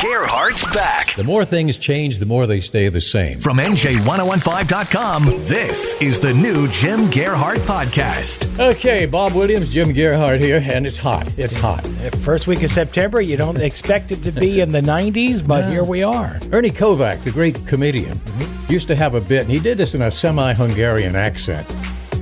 Gearhart's back. The more things change, the more they stay the same. From NJ1015.com, this is the new Jim Gearhart podcast. Okay, Bob Williams, Jim Gearhart here, and it's hot. It's hot. First week of September, you don't expect it to be in the 90s, but here we are. Ernie Kovacs, the great comedian, used to have a bit, and he did this in a semi-Hungarian accent.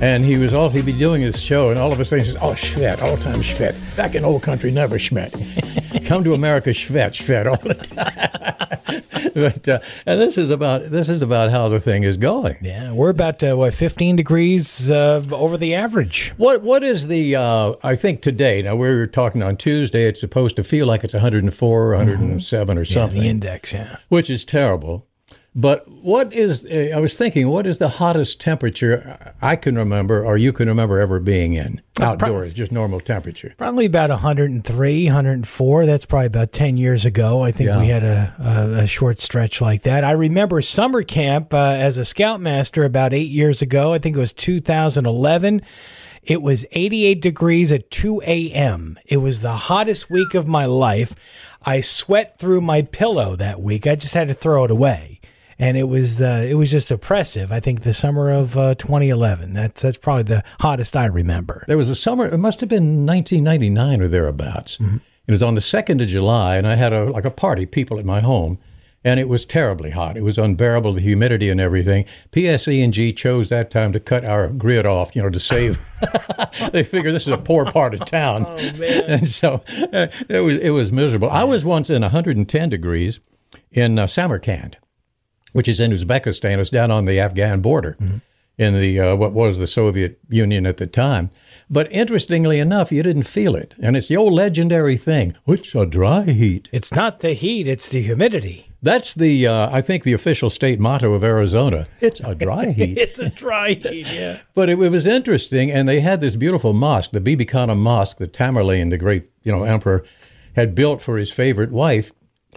And he was all he'd be doing his show, and all of a sudden he says, "Oh, Schvet, all time Schvet. Back in old country, never Schmet. Come to America, Schvet, Schvet all the time." but uh, and this is about this is about how the thing is going. Yeah, we're about uh, what 15 degrees uh, over the average. What what is the? Uh, I think today. Now we were talking on Tuesday. It's supposed to feel like it's 104, or 107, or Yeah, something, the index. Yeah, which is terrible. But what is? uh, I was thinking, what is the hottest temperature I can remember, or you can remember ever being in outdoors, just normal temperature? probably about 103, 104. That's probably about 10 years ago. I think Yeah. we had a, a, a short stretch like that. I remember summer camp uh, as a scoutmaster about eight years ago. I think it was 2011. It was 88 degrees at 2 a.m. It was the hottest week of my life. I sweat through my pillow that week. I just had to throw it away. And it was uh, it was just oppressive. I think the summer of uh, 2011. That's that's probably the hottest I remember. There was a summer. It must have been 1999 or thereabouts. It was on the second of July, and I had a like a party, people at my home, and it was terribly hot. It was unbearable, the humidity and everything. PSE&G chose that time to cut our grid off, you know, to save. they figure this is a poor part of town, and so uh, it was it was miserable. I was once in 110 degrees in uh, Samarkand, which is in Uzbekistan. It's down on the Afghan border in the uh, what was the Soviet Union at the time. But interestingly enough, you didn't feel it, and it's the old legendary thing: "It's a dry heat." It's not the heat; it's the humidity. That's the uh, I think the official state motto of Arizona. It's a dry heat. It's a dry heat. Yeah. But it, it was interesting, and they had this beautiful mosque, the Bibi Khanum Mosque, that Tamerlane, the great you know emperor, had built for his favorite wife.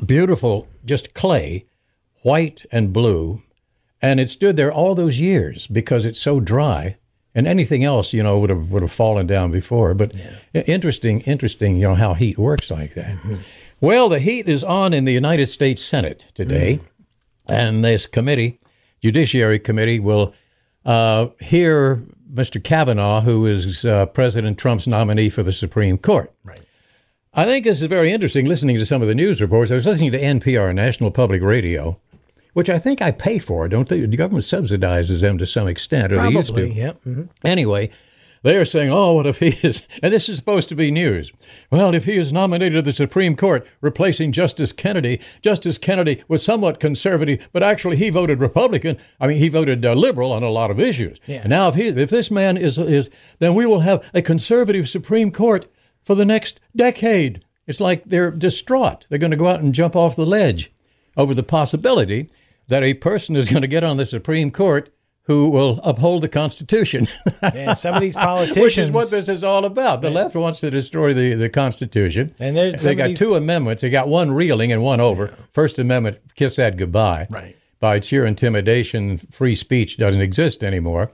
Beautiful, just clay, white and blue, and it stood there all those years because it's so dry. And anything else, you know, would have would have fallen down before. But i- interesting, interesting, you know, how heat works like that. Well, the heat is on in the United States Senate today, and this committee, Judiciary Committee, will uh, hear Mr. Kavanaugh, who is uh, President Trump's nominee for the Supreme Court. Right. I think this is very interesting listening to some of the news reports. I was listening to NPR, National Public Radio, which I think I pay for, don't they? The government subsidizes them to some extent, or they used to. Probably. Yeah. mhm. Anyway, they are saying, oh, what if he is, and this is supposed to be news. Well, if he is nominated to the Supreme Court, replacing Justice Kennedy, Justice Kennedy was somewhat conservative, but actually he voted Republican. I mean, he voted uh, liberal on a lot of issues. Yeah. And now, if he, if this man is, is, then we will have a conservative Supreme Court for the next decade. It's like they're distraught. They're going to go out and jump off the ledge over the possibility that a person is going to get on the Supreme Court who will uphold the Constitution. Yeah, some of these politicians. Which is what this is all about. The left wants to destroy the, the Constitution. And they got these- two amendments. They got one reeling and one over. First Amendment, kiss that goodbye. Right. By sheer intimidation, free speech doesn't exist anymore.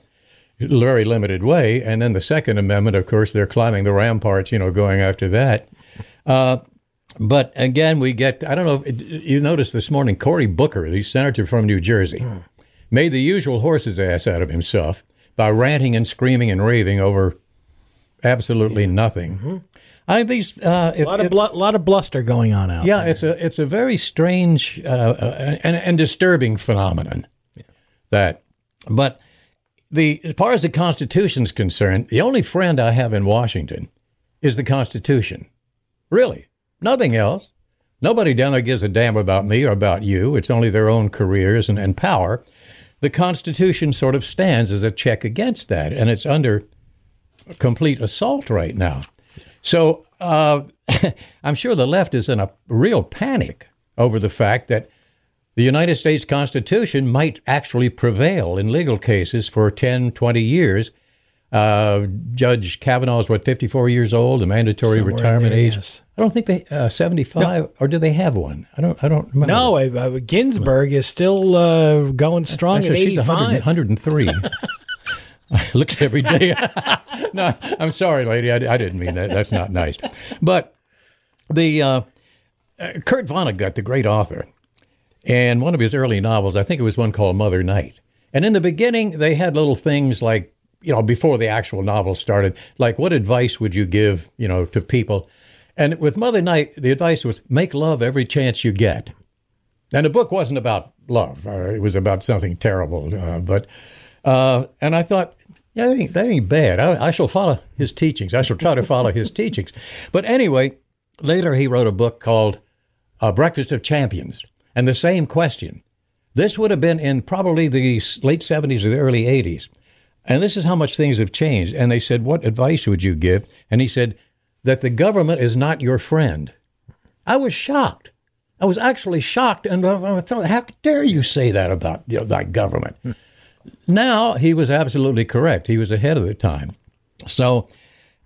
Very limited way. And then the Second Amendment, of course, they're climbing the ramparts, you know, going after that. Uh, but again, we get, I don't know, if you noticed this morning, Cory Booker, the senator from New Jersey, made the usual horse's ass out of himself by ranting and screaming and raving over absolutely nothing. I think these, uh, a lot of blu- lot of bluster going on out. yeah, there. it's a it's a very strange uh, uh, and, and disturbing phenomenon. That, but the as far as the Constitution's concerned, the only friend I have in Washington is the Constitution. Really, nothing else. Nobody down there gives a damn about me or about you. It's only their own careers and, and power. The Constitution sort of stands as a check against that, and it's under complete assault right now. So uh, I'm sure the left is in a real panic over the fact that the United States Constitution might actually prevail in legal cases for 10, 20 years. Uh, Judge Kavanaugh is what, 54 years old, the mandatory Somewhere retirement there, age. yes. I don't think they uh, 75 or do they have one? I don't. I don't remember. No, uh, Ginsburg is still uh, going strong at she's 100 85. 103. Looks every day. no, I'm sorry, lady. I, I didn't mean that. That's not nice. But the uh, uh, Kurt Vonnegut, the great author, and one of his early novels, I think it was one called Mother Night. And in the beginning, they had little things like, you know, before the actual novel started, like what advice would you give, you know, to people? And with Mother Night, the advice was make love every chance you get. And the book wasn't about love; uh, it was about something terrible. Uh, but uh, and I thought, yeah, that ain't, that ain't bad. I, I shall follow his teachings. I shall try to follow his teachings. But anyway, later he wrote a book called uh, Breakfast of Champions, and the same question. This would have been in probably the late seventies or the early eighties, and this is how much things have changed. And they said, "What advice would you give?" And he said that the government is not your friend. I was shocked. I was actually shocked, and I thought, "How dare you say that about you know, government?" Hmm. Now he was absolutely correct. He was ahead of the time. So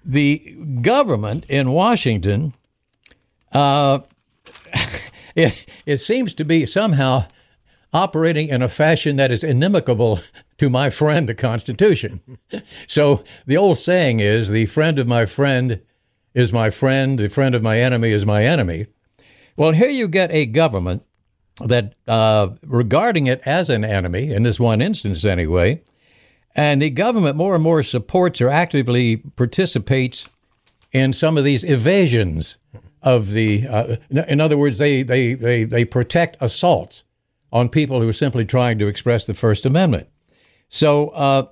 the government in Washington, uh, it, it seems to be somehow operating in a fashion that is inimical to my friend, the Constitution. So the old saying is the friend of my friend is my friend, the friend of my enemy is my enemy. Well, here you get a government that, uh, regarding it as an enemy, in this one instance anyway, and the government more and more supports or actively participates in some of these evasions of the. Uh, in other words, they, they, they, they protect assaults on people who are simply trying to express the First Amendment. So, uh,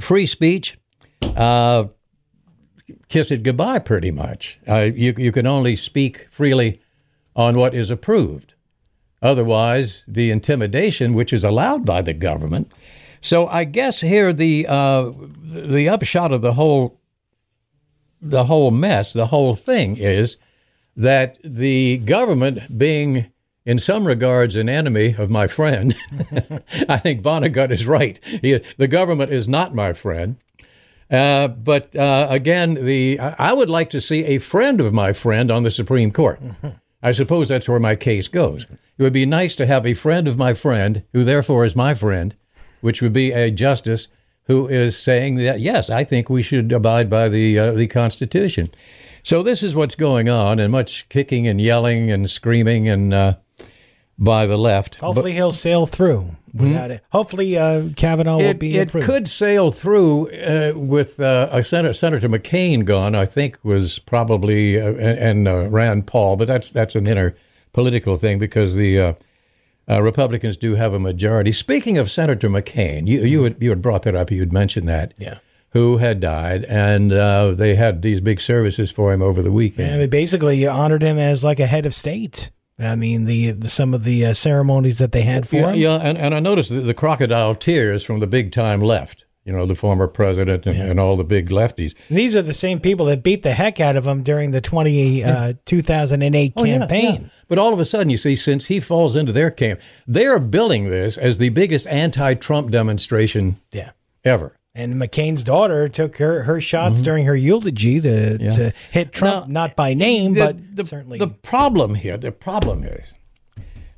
free speech, uh, kiss it goodbye, pretty much. Uh, you, you can only speak freely on what is approved. Otherwise, the intimidation, which is allowed by the government. So I guess here the uh, the upshot of the whole the whole mess, the whole thing is that the government, being in some regards an enemy of my friend, I think Vonnegut is right. He, the government is not my friend. Uh, but uh, again, the I would like to see a friend of my friend on the Supreme Court. I suppose that's where my case goes. It would be nice to have a friend of my friend, who therefore is my friend, which would be a justice who is saying that yes, I think we should abide by the uh, the Constitution. So this is what's going on, and much kicking and yelling and screaming and uh, by the left. Hopefully he'll sail through without it. Hopefully uh, Kavanaugh will Hmm? Be it approved. could sail through uh, with uh, a Senator, Senator McCain gone. I think was probably uh, and uh, Rand Paul, but that's that's an inner political thing because the uh, uh, Republicans do have a majority. Speaking of Senator McCain, you you had, you had brought that up. You had mentioned that. Yeah. Who had died, and uh, they had these big services for him over the weekend. And they basically you honored him as like a head of state. I mean, the, the some of the uh, ceremonies that they had for Yeah, him. yeah and, and I noticed the, the crocodile tears from the big time left. You know, the former president and, and all the big lefties. These are the same people that beat the heck out of him during the 20, uh, 2008 Oh, yeah, campaign. yeah. But all of a sudden, you see, since he falls into their camp, they're billing this as the biggest anti-Trump demonstration Yeah. ever. And McCain's daughter took her, her shots during her eulogy to, to hit Trump, Mm-hmm. Now, not by name, The, but the, certainly. the problem here, the problem is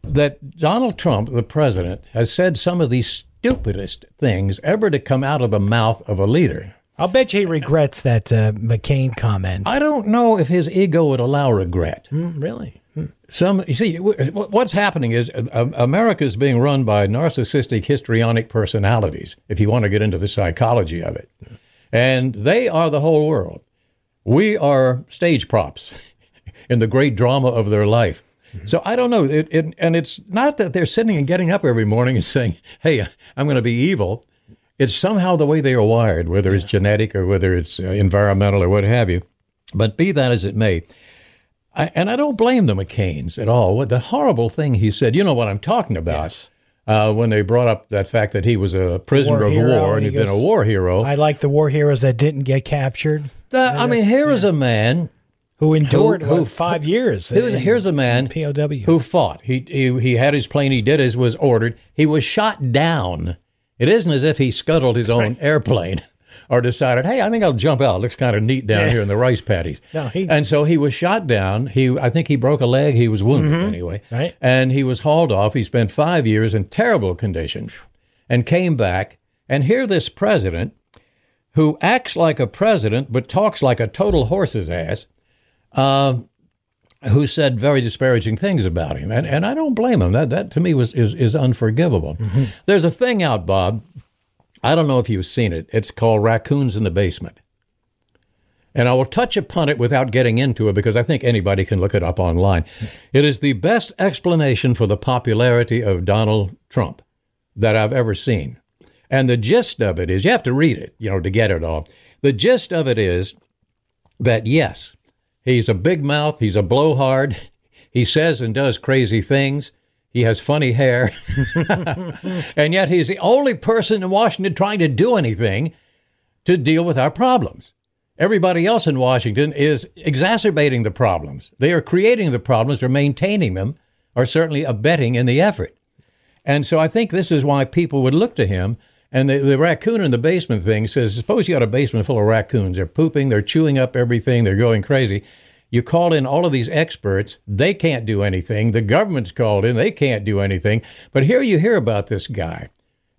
that Donald Trump, the president, has said some of the stupidest things ever to come out of the mouth of a leader. I'll bet you he regrets that uh, McCain comment. I don't know if his ego would allow regret. Hmm, really? Some you see what's happening is uh, America is being run by narcissistic histrionic personalities. If you want to get into the psychology of it, and they are the whole world. We are stage props in the great drama of their life. So I don't know, it, it, and it's not that they're sitting and getting up every morning and saying, "Hey, I'm going to be evil." It's somehow the way they are wired, whether it's genetic or whether it's uh, environmental or what have you. But be that as it may, I, and I don't blame the McCains at all. What the horrible thing he said, you know what I'm talking about. Uh, when they brought up that fact that he was a prisoner War of hero, war and and he he'd been a war hero. I like the war heroes that didn't get captured. The- I mean, here is a man who endured Who- who- what, five years. Here's, in- here's a man POW. who fought. He, he he had his plane. He did as was ordered. He was shot down. It isn't as if he scuttled his own airplane or decided, hey, I think I'll jump out. looks kind of neat down Yeah. here in the rice paddies. No, he- and so he was shot down. He I think he broke a leg. He was wounded anyway. Mm-hmm. Right. And he was hauled off. He spent five years in terrible conditions, and came back. And here, this president, who acts like a president but talks like a total horse's ass, who said very disparaging things about him, and and I don't blame him. That that to me was is is unforgivable. There's a thing out, Bob. I don't know if you've seen it. It's called Raccoons in the Basement. And I will touch upon it without getting into it because I think anybody can look it up online. It is the best explanation for the popularity of Donald Trump that I've ever seen. And the gist of it is you have to read it, you know, to get it all. The gist of it is that yes, he's a big mouth, he's a blowhard, he says and does crazy things, he has funny hair, and yet he's the only person in Washington trying to do anything to deal with our problems. Everybody else in Washington is exacerbating the problems. They are creating the problems or maintaining them, or certainly abetting in the effort. And so I think this is why people would look to him. And the, the raccoon in the basement thing says, suppose you got a basement full of raccoons. They're pooping, they're chewing up everything, they're going crazy. You call in all of these experts, they can't do anything. The government's called in, they can't do anything. But here you hear about this guy.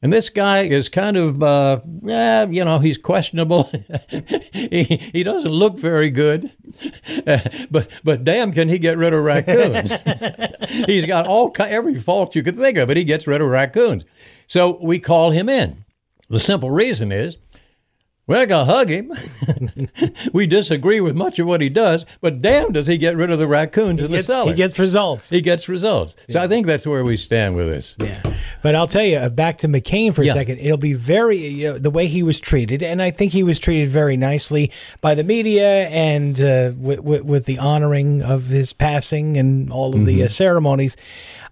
And this guy is kind of, uh, yeah, you know, he's questionable. he, he doesn't look very good, but but damn, can he get rid of raccoons? he's got all every fault you could think of, but he gets rid of raccoons. So we call him in. The simple reason is we're going to hug him. we disagree with much of what he does, but damn, does he get rid of the raccoons in the Gets- cellar. he gets results. He gets results. So I think that's where we stand with this. Yeah, but I'll tell you, uh, back to McCain for a Yeah. second. It'll be very you know, the way he was treated, and I think he was treated very nicely by the media and uh, with, with, with the honoring of his passing and all of the uh, ceremonies.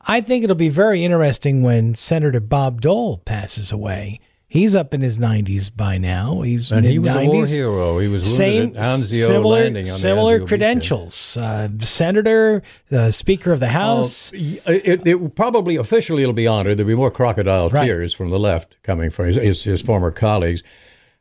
I think it'll be very interesting when Senator Bob Dole passes away. He's up in his 90s by now. He's And he was a war hero. He was Same, similar, Landing on similar credentials. Uh, Senator, uh, Speaker of the Uh, House. it, it probably officially it'll be honored. There'll be more crocodile Right. tears from the left coming from his, his, his former colleagues.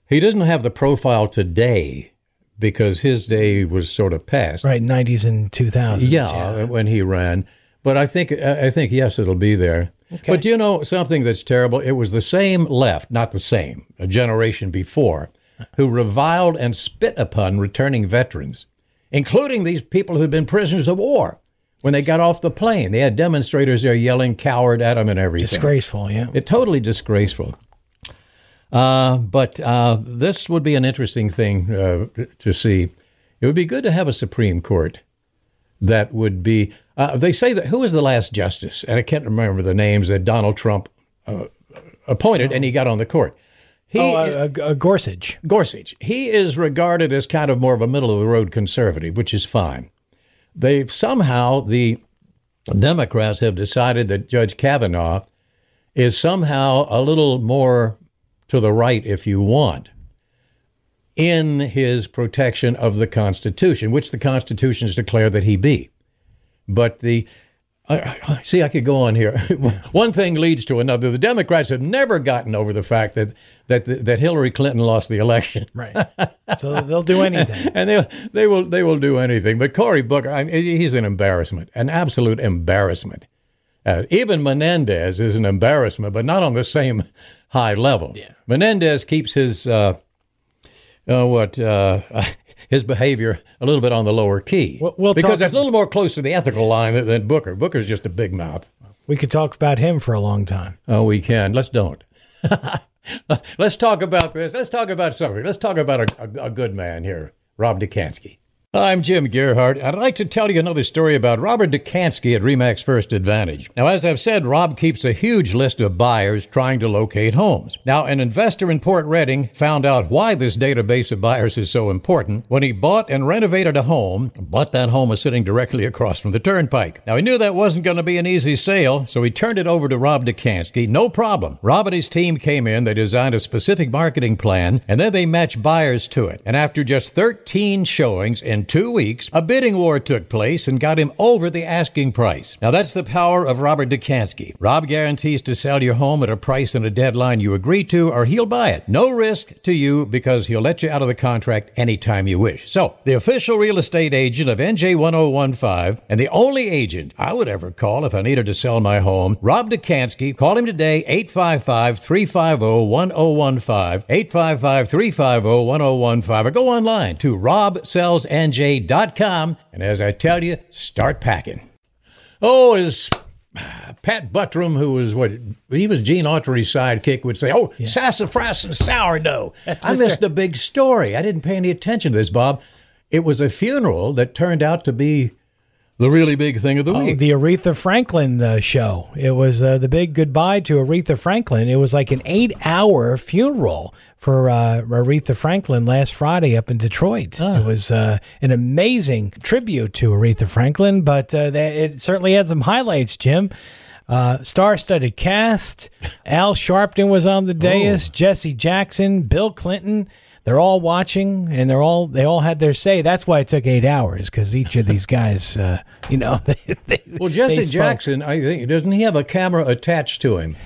He doesn't have the profile today because his day was sort of past. right, 90s and 2000s. Yeah, when he ran. But I think I think yes, it'll be there. But do you know something that's terrible? It was the same left, not the same, a generation before, who reviled and spit upon returning veterans, including these people who'd been prisoners of war. When they got off the plane, they had demonstrators there yelling "coward" at them and everything. Disgraceful, yeah. It totally disgraceful. Uh, but uh, this would be an interesting thing uh, to see. It would be good to have a Supreme Court that would be. Uh, they say that who was the last justice, and I can't remember the names that Donald Trump uh, appointed, and he got on the court. He, oh, uh, uh, uh, Gorsuch. Gorsuch. He is regarded as kind of more of a middle of the road conservative, which is fine. They've somehow the Democrats have decided that Judge Kavanaugh is somehow a little more to the right, if you want, in his protection of the Constitution, which the Constitution has declared that he be. But the I, see, I could go on here. One thing leads to another. The Democrats have never gotten over the fact that that that Hillary Clinton lost the election, Right. so they'll do anything. and they they will they will do anything. But Cory Booker, I mean, he's an embarrassment, an absolute embarrassment. Uh, even Menendez is an embarrassment, but not on the same high level. Yeah. Menendez keeps his uh, uh, what uh, his behavior a little bit on the lower key We'll- we'll because that's a little more close to the ethical line than, than Booker. Booker's just a big mouth. We could talk about him for a long time. Oh, we can. Let's don't. Let's talk about this. Let's talk about something. Let's talk about a, a, a good man here, Rob Dekanski. I'm Jim Gearhart. I'd like to tell you another story about Robert Dekanski at Remax First Advantage. Now, as I've said, Rob keeps a huge list of buyers trying to locate homes. Now, an investor in Port Reading found out why this database of buyers is so important when he bought and renovated a home, but that home was sitting directly across from the turnpike. Now, he knew that wasn't going to be an easy sale, so he turned it over to Rob Dekanski. No problem. Rob and his team came in, they designed a specific marketing plan, and then they matched buyers to it. And after just 13 showings in In two weeks, a bidding war took place and got him over the asking price. Now that's the power of Robert Dekanski. Rob guarantees to sell your home at a price and a deadline you agree to, or he'll buy it. No risk to you because he'll let you out of the contract anytime you wish. So, the official real estate agent of NJ1015 and the only agent I would ever call if I needed to sell my home, Rob Dekanski. Call him today, 855 350 1015, 855 350 1015, or go online to robsellsnj.com. And as I tell you, start packing. Oh, as ah, Pat Buttram, who was what he was Gene Autry's sidekick, would say, "Oh, sassafras and sourdough." I Mr. missed the big story. I didn't pay any attention to this, Bob. It was a funeral that turned out to be the really big thing of the Oh, week. the Aretha Franklin uh, show. It was uh, the big goodbye to Aretha Franklin. It was like an eight-hour funeral for uh, Aretha Franklin last Friday up in Detroit. It was uh, an amazing tribute to Aretha Franklin, but uh, that, it certainly had some highlights, Jim. Uh, star-studded cast. Al Sharpton was on the dais. Jesse Jackson, Bill Clinton. They're all watching, and they're all they all had their say. That's why it took eight hours because each of these guys, uh, you know, they, they, well, Jesse they. Jackson, I think doesn't he have a camera attached to him,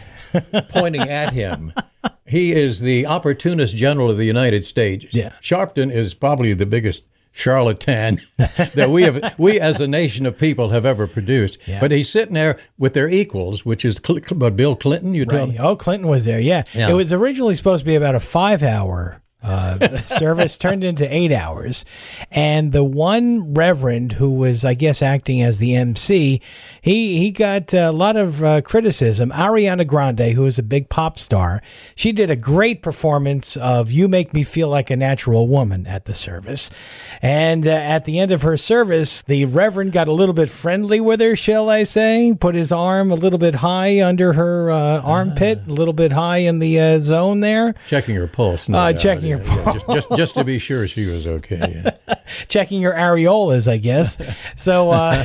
pointing at him? He is the opportunist general of the United States. Yeah. Sharpton is probably the biggest charlatan that we have we as a nation of people have ever produced. Yeah. But he's sitting there with their equals, which is Cl- Cl- Bill Clinton. You tell me. Oh, Clinton was there. Yeah. Yeah. It was originally supposed to be about a five hour uh, service, turned into eight hours. And the one reverend who was, I guess, acting as the MC, he, he got a lot of uh, criticism. Ariana Grande, who is a big pop star, she did a great performance of You Make Me Feel Like a Natural Woman at the service. And uh, at the end of her service, the reverend got a little bit friendly with her, shall I say? Put his arm a little bit high under her uh, armpit, a little bit high in the uh, zone there, Checking her pulse. no Uh, doubt. Checking her Yeah, yeah, just, just just to be sure she was okay. Yeah. checking your areolas, I guess. So, uh,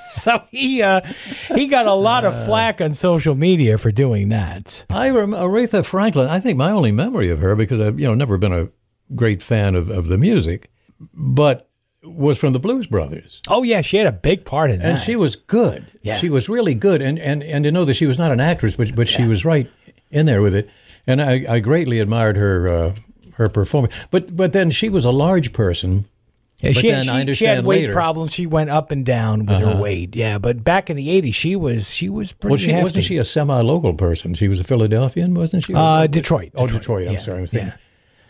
so he uh, he got a lot of flack on social media for doing that. I rem- Aretha Franklin. I think my only memory of her because I've you know never been a great fan of, of the music, but was from the Blues Brothers. Oh yeah, she had a big part in that. and she was good. Yeah. She was really good, and and and to know that she was not an actress, but but she was right in there with it, and I, I greatly admired her uh, her performance. But but then she was a large person. Yeah, But she, then had, I she, she had weight later- Uh-huh. problems. She went up and down with her weight. Yeah, but back in the '80s, she was she was pretty Well, she hefty. wasn't she a semi-local person. She was a Philadelphian, wasn't she? Uh, Detroit. Oh, Detroit. Detroit. I'm Yeah, sorry. I'm thinking. yeah.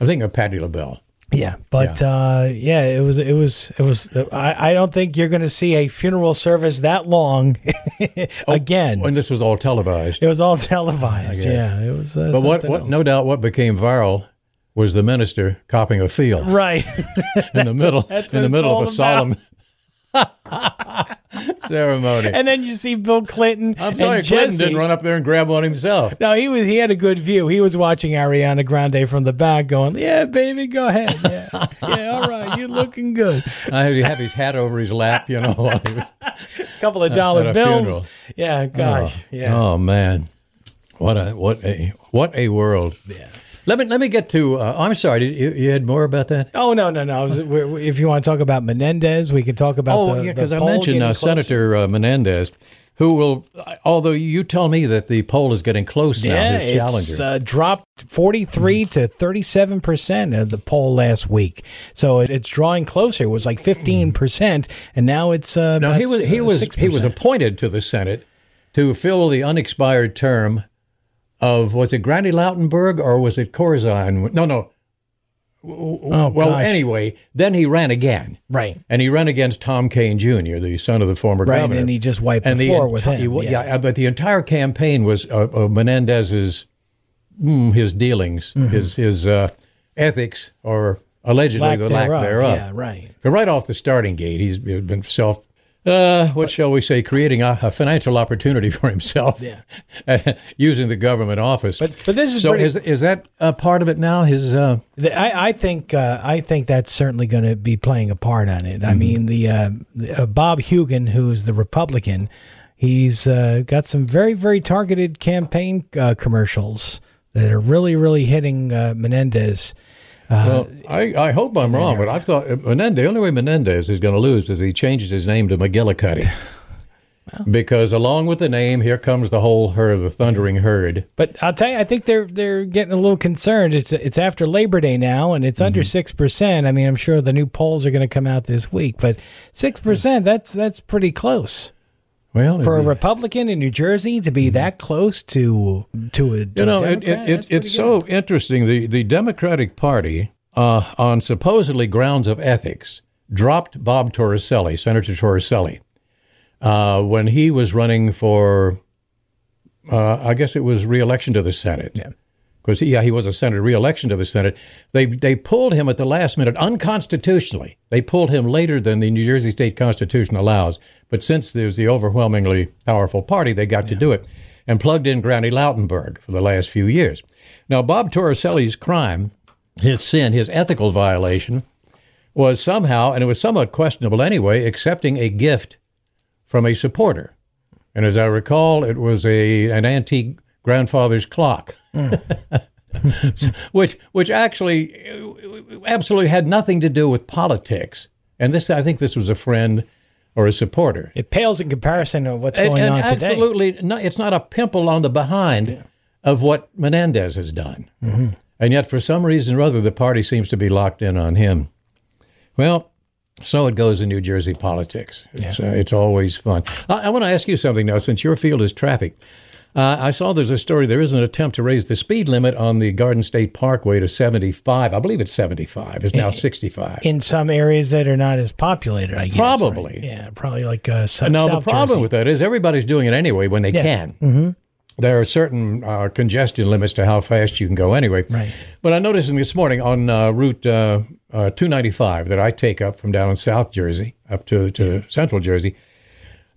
I'm thinking of Patti LaBelle. Yeah, but yeah. Uh, yeah, it was it was it was. I, I don't think you're going to see a funeral service that long again. When this was all televised. it was all televised. Yeah, it was. Uh, But what, what no doubt what became viral was the minister copping a field right. in the middle in the middle of a solemn ceremony. and then you see Bill Clinton. I'm sorry, and Clinton Jesse. didn't run up there and grab one himself. No, he was. He had a good view. He was watching Ariana Grande from the back, going, "Yeah, baby, go ahead. Yeah, yeah, all right, you're looking good." I had to have his hat over his lap, you know, while he was. couple of dollar bills. funeral. Yeah, gosh, oh, yeah. Oh man, what a what a what a world. Yeah. Let me let me get to. Uh, I'm sorry. Did you, you had more about that? Oh no, no, no. Was- If you want to talk about Menendez, we could talk about. Oh, the, yeah, because I mentioned uh. Senator uh, Menendez, who will. Although you tell me that the poll is getting close now, Yeah, his challenger. it's uh, dropped 43 to 37 percent of the poll last week. So it, it's drawing closer. It was like 15 percent, and now it's uh, Now he was he uh, was 6%. he was appointed to the Senate to fill the unexpired term of was it Granny Lautenberg or was it Corzine? No, no. Oh, well, gosh. anyway, then he ran again, right. and he ran against Tom Kean Jr., the son of the former Right, governor, and he just wiped and the floor with enti- him. yeah. Yeah. but the entire campaign was uh, uh, Menendez's mm, his dealings, his his uh, ethics, or allegedly Lack the lack thereof. thereof. Yeah, right. But right off the starting gate, he's been self, uh, what shall we say, creating a, a financial opportunity for himself, Yeah. using the government office. But- but this is so pretty- is is that a part of it now? His uh, The- I, I think uh, I think that's certainly going to be playing a part on it. Mm-hmm. I mean, the, uh, the uh, Bob Hugin, who's the Republican, he's uh, got some very very targeted campaign uh, commercials that are really really hitting uh, Menendez. Well, I, I hope I'm wrong, but I thought uh, Menendez, the only way Menendez is going to lose is he changes his name to McGillicuddy. because along with the name, here comes the whole herd, the thundering herd. But I'll tell you, I think they're they're getting a little concerned. It's it's after Labor Day now, and it's under six percent. I mean, I'm sure the new polls are going to come out this week, but six percent that's that's pretty close Well, for a it- Republican in New Jersey to be that close to to a to you know, a it, Democrat, it, it, that's pretty it's so good. interesting. The, the Democratic Party, uh, on supposedly grounds of ethics, dropped Bob Torricelli, Senator Torricelli, uh, when he was running for, uh, I guess it was reelection to the Senate. Yeah. Because yeah, he was a senator, re-election to the Senate. They they pulled him at the last minute, unconstitutionally. They pulled him later than the New Jersey State Constitution allows. But since there's the overwhelmingly powerful party, they got to do it, and plugged in Granny Lautenberg for the last few years. Now, Bob Torricelli's crime, his sin, his ethical violation, was somehow, and it was somewhat questionable anyway, accepting a gift from a supporter. And as I recall, it was a an antique grandfather's clock, which which actually absolutely had nothing to do with politics. And this, I think, this was a friend or a supporter. It pales in comparison to what's going and on today. absolutely, no, it's not a pimple on the behind of what Menendez has done. Mm-hmm. And yet, for some reason or other, the party seems to be locked in on him. Well, so it goes in New Jersey politics. It's, uh, it's always fun. I, I want to ask you something now, since your field is traffic. Uh, I saw there's a story. There is an attempt to raise the speed limit on the Garden State Parkway to 75. I believe it's 75. It's now 65. in some areas that are not as populated, I guess. Probably. right? Yeah, probably like uh, South, now South the problem Jersey. with that is everybody's doing it anyway when they Yeah. can. Mm-hmm. There are certain uh, congestion limits to how fast you can go anyway. Right. But I noticed this morning on uh, Route uh, uh, 295 that I take up from down in South Jersey up to, to Central Jersey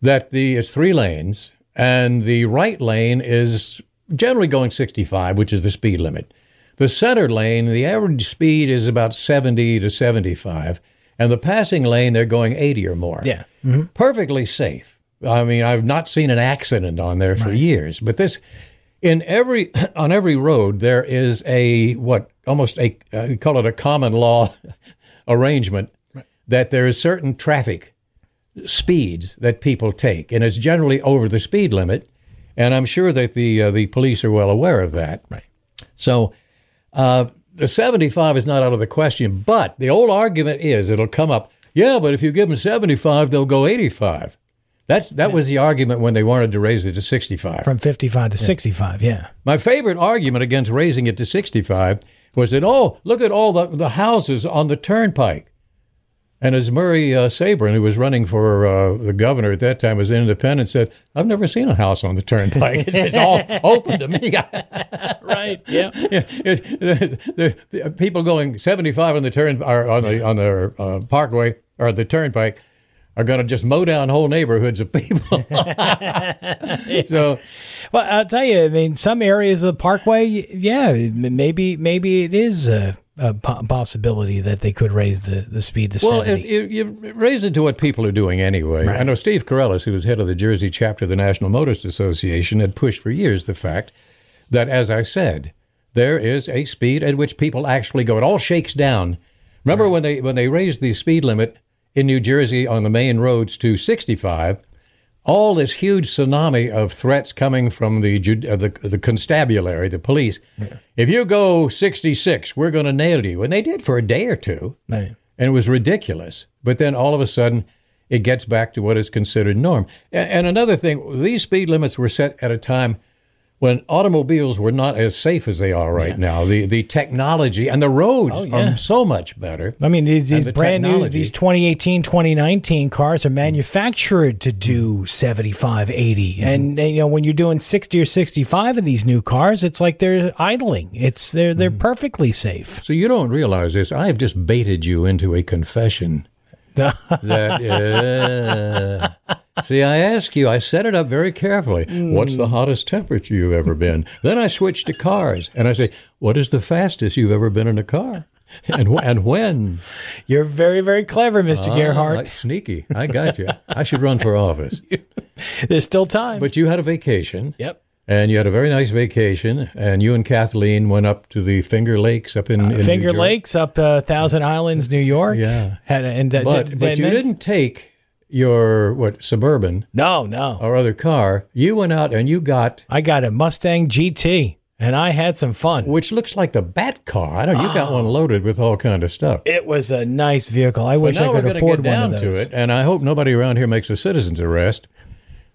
that the it's three lanes and the right lane is generally going 65, which is the speed limit. The center lane, the average speed is about 70 to 75, and the passing lane they're going 80 or more. Yeah. perfectly safe. I mean, I've not seen an accident on there for years, but this in every on every road there is a what almost a uh, call it a common law arrangement that there is certain traffic speeds that people take, and it's generally over the speed limit. And I'm sure that the uh, the police are well aware of that. Right. So uh, the 75 is not out of the question, but the old argument is it'll come up. Yeah, but if you give them 75, they'll go 85. That's that was the argument when they wanted to raise it to 65. from 55 to 65. Yeah. My favorite argument against raising it to 65 was that, oh, look at all the, the houses on the turnpike. And as Murray uh, Sabrin, who was running for uh, the governor at that time, was independent, said, I've never seen a house on the turnpike. It's, it's all open to me. Right. Yeah. Yeah, it- the, the, the people going 75 on the turn or on the on the uh, parkway or the turnpike are going to just mow down whole neighborhoods of people. so Well, I'll tell you. I mean, some areas of the Parkway, yeah, maybe maybe it is a, a po- possibility that they could raise the, the speed to Well, 70. if you, raise it to what people are doing anyway. I know Steve Carrellas, who was head of the Jersey chapter of the National Motorist Association, had pushed for years the fact that, as I said, there is a speed at which people actually go. It all shakes down. Remember when they when they raised the speed limit in New Jersey on the main roads to 65? All this huge tsunami of threats coming from the uh, the, the constabulary, the police. If you go 66, we're going to nail you. And they did for a day or two Right. and it was ridiculous. But then all of a sudden, it gets back to what is considered norm. A- And another thing, these speed limits were set at a time when automobiles were not as safe as they are right now. The the technology and the roads Oh, yeah. are so much better. I mean, these, these the brand new, these 2018, 2019 cars are mm. manufactured to do mm. 75, 80. Mm-hmm. And, and, you know, when you're doing 60 or 65 of these new cars, it's like they're idling. It's they're they're mm. perfectly safe. So you don't realize this. I have just baited you into a confession. That uh, see, I ask you. I set it up very carefully. What's the hottest temperature you've ever been? Then I switch to cars, and I say, "What is the fastest you've ever been in a car?" And wh- and when? You're very, very clever, Mr. Ah, Gearhart. sneaky. I got you. I should run for office. There's still time. But you had a vacation. yep. and you had a very nice vacation. And you and Kathleen went up to the Finger Lakes up in, in Uh, Finger Jersey. Lakes up uh, Thousand Islands, New York. Yeah. Had a, and uh, but did- but you then- didn't take your what suburban No, no. or other car. You went out and you got I got a Mustang GT, and I had some fun. which looks like the Bat car. I know you got one loaded with all kind of stuff. It was a nice vehicle. I wish I could afford get one down of to those. it, and I hope nobody around here makes a citizen's arrest.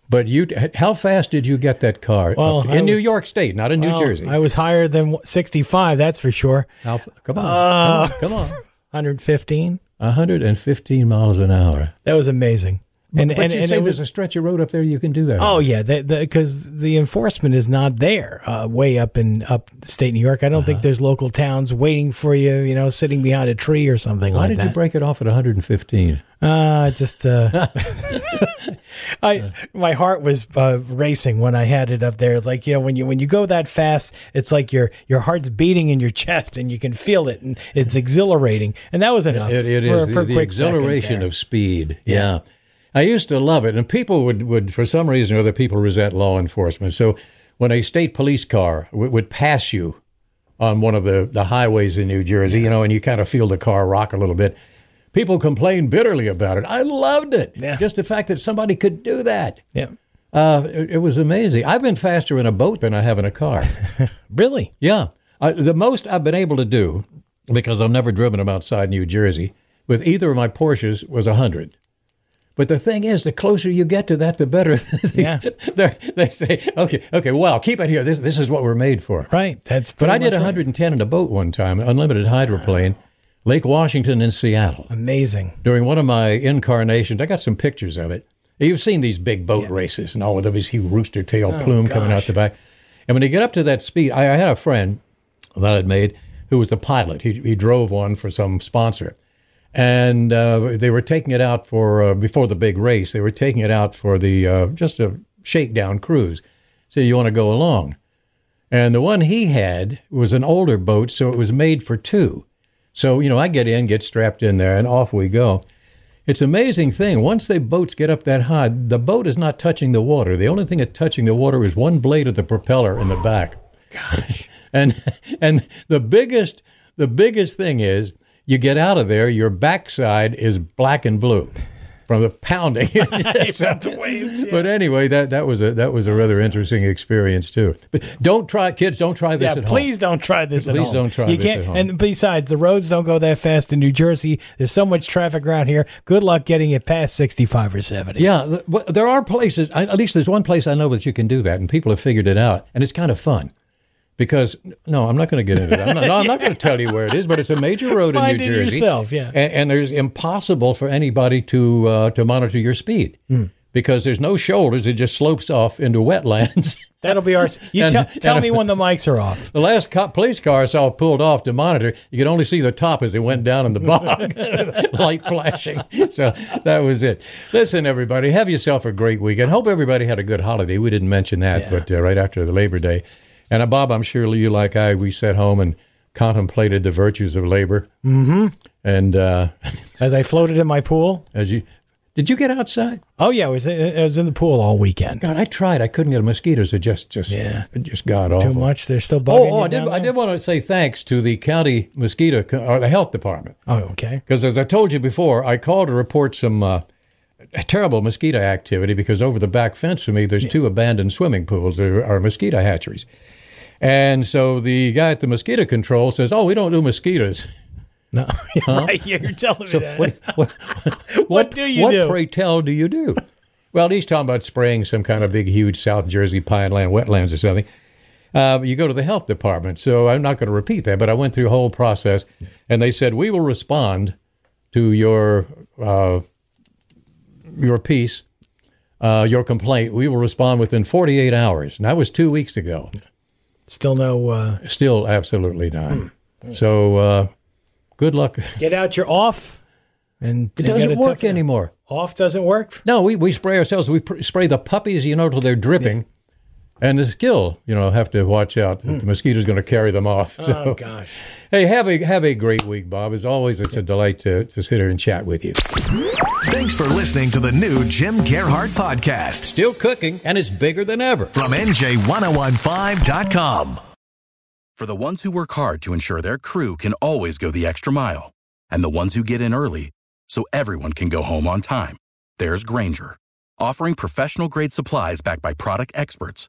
But you, how fast did you get that car? Well, in New York State, not in New Well, Jersey. I was higher than 65, that's for sure. How come on, Uh, come on, come on. 115. 115 miles an hour. That was amazing. And but and, you and say it there's was a stretch of road up there you can do that. Oh on. yeah, because the, enforcement is not there uh, way up in upstate New York. I don't Uh-huh. think there's local towns waiting for you, you know, sitting behind a tree or something Why like did that. you break it off at 115? Uh, just uh, I my heart was uh, racing when I had it up there. Like you know, when you when you go that fast, it's like your your heart's beating in your chest, and you can feel it, and it's exhilarating. And that was enough. It, it for, is for the, the exhilaration of speed. Yeah. I used to love it. And people would, would, for some reason or other, people resent law enforcement. So when a state police car w- would pass you on one of the, the highways in New Jersey, you know, and you kind of feel the car rock a little bit, people complained bitterly about it. I loved it. Yeah. Just the fact that somebody could do that. Yeah, Uh, it, it was amazing. I've been faster in a boat than I have in a car. really. Yeah. I, the most I've been able to do, because I've never driven them outside New Jersey, with either of my Porsches was 100. But the thing is, the closer you get to that, the better. Yeah. They're- they say, okay, okay, well, keep it here. This, this is what we're made for. Right. That's. But I did much right. 110 in a boat one time, an unlimited hydroplane, Lake Washington in Seattle. Amazing. During one of my incarnations, I got some pictures of it. You've seen these big boat races and all with this huge rooster tail oh, plume coming out Oh, the back. And when you get up to that speed, I, I had a friend that I'd made who was a pilot. He, he drove one for some sponsor. And uh, they were taking it out for, uh, before the big race, they were taking it out for the, uh, just a shakedown cruise. So you want to go along. And the one he had was an older boat, so it was made for two. So, you know, I get in, get strapped in there, and off we go. It's an amazing thing. Once the boats get up that high, the boat is not touching the water. The only thing that's touching the water is one blade of the propeller in the back. Gosh. and and the biggest the biggest thing is you get out of there, your backside is black and blue from the pounding. So- But anyway, that, that was a that was a rather interesting experience too. But don't try, kids. Don't try this Yeah, at please home. don't try this at Please home. don't try you this can't, at home. And besides, the roads don't go that fast in New Jersey. There's so much traffic around here. Good luck getting it past 65 or 70. Yeah, there are places. At least there's one place I know that you can do that, and people have figured it out, and it's kind of fun. Because no, I'm not going to get into that. I'm not, no, I'm not going to tell you where it is, but it's a major road in New it Jersey. yourself, yeah. and, and there's impossible for anybody to uh, to monitor your speed Hmm. because there's no shoulders. It just slopes off into wetlands. That'll be our. You And- tell, tell and- me when the mics are off. The last cop, police car I saw pulled off to monitor, you could only see the top as it went down in the bog, light flashing. So that was it. Listen, everybody, have yourself a great weekend. Hope everybody had a good holiday. We didn't mention that, but uh, right after the Labor Day. And uh, Bob, I'm sure you, like I, we sat home and contemplated the virtues of labor. Mm-hmm. And uh, As I floated in my pool. as you, did you get outside? Oh yeah, I was I was in the pool all weekend. God, I tried. I couldn't get a mosquitoes. It just, just, Yeah. it just got off. Too much. They're still Oh, bugging oh you I did. I did want to say thanks to the county mosquito or the health department Oh okay. because, as I told you before, I called to report some uh, terrible mosquito activity because over the back fence for me, there's two abandoned swimming pools. There are mosquito hatcheries, and so the guy at the mosquito control says, "Oh, we don't do mosquitoes." No, right. You're telling me that. What, what, What do you what, do? pray tell, do you do? well, he's talking about spraying some kind of big, huge South Jersey pine pineland wetlands or something. Uh, you go to the health department. So I'm not going to repeat that, but I went through the whole process, and they said we will respond to your uh, your piece, uh, your complaint. We will respond within 48 hours, and that was two weeks ago. Still no. Uh, Still, absolutely not. So, uh, good luck. get out your off. And It doesn't work anymore. Off doesn't work. No, we, we spray ourselves. We pr- spray the puppies, you know, till they're dripping. And the skill. you know, have to watch out. that The hmm. mosquito's going to carry them off. Oh, so, Oh gosh. hey, have a have a great week, Bob. As always, it's a delight to to sit here and chat with you. Thanks for listening to the new Jim Gearhart podcast Still cooking, and it's bigger than ever. from NJ1015.com. For the ones who work hard to ensure their crew can always go the extra mile, and the ones who get in early so everyone can go home on time, there's Grainger, offering professional grade supplies backed by product experts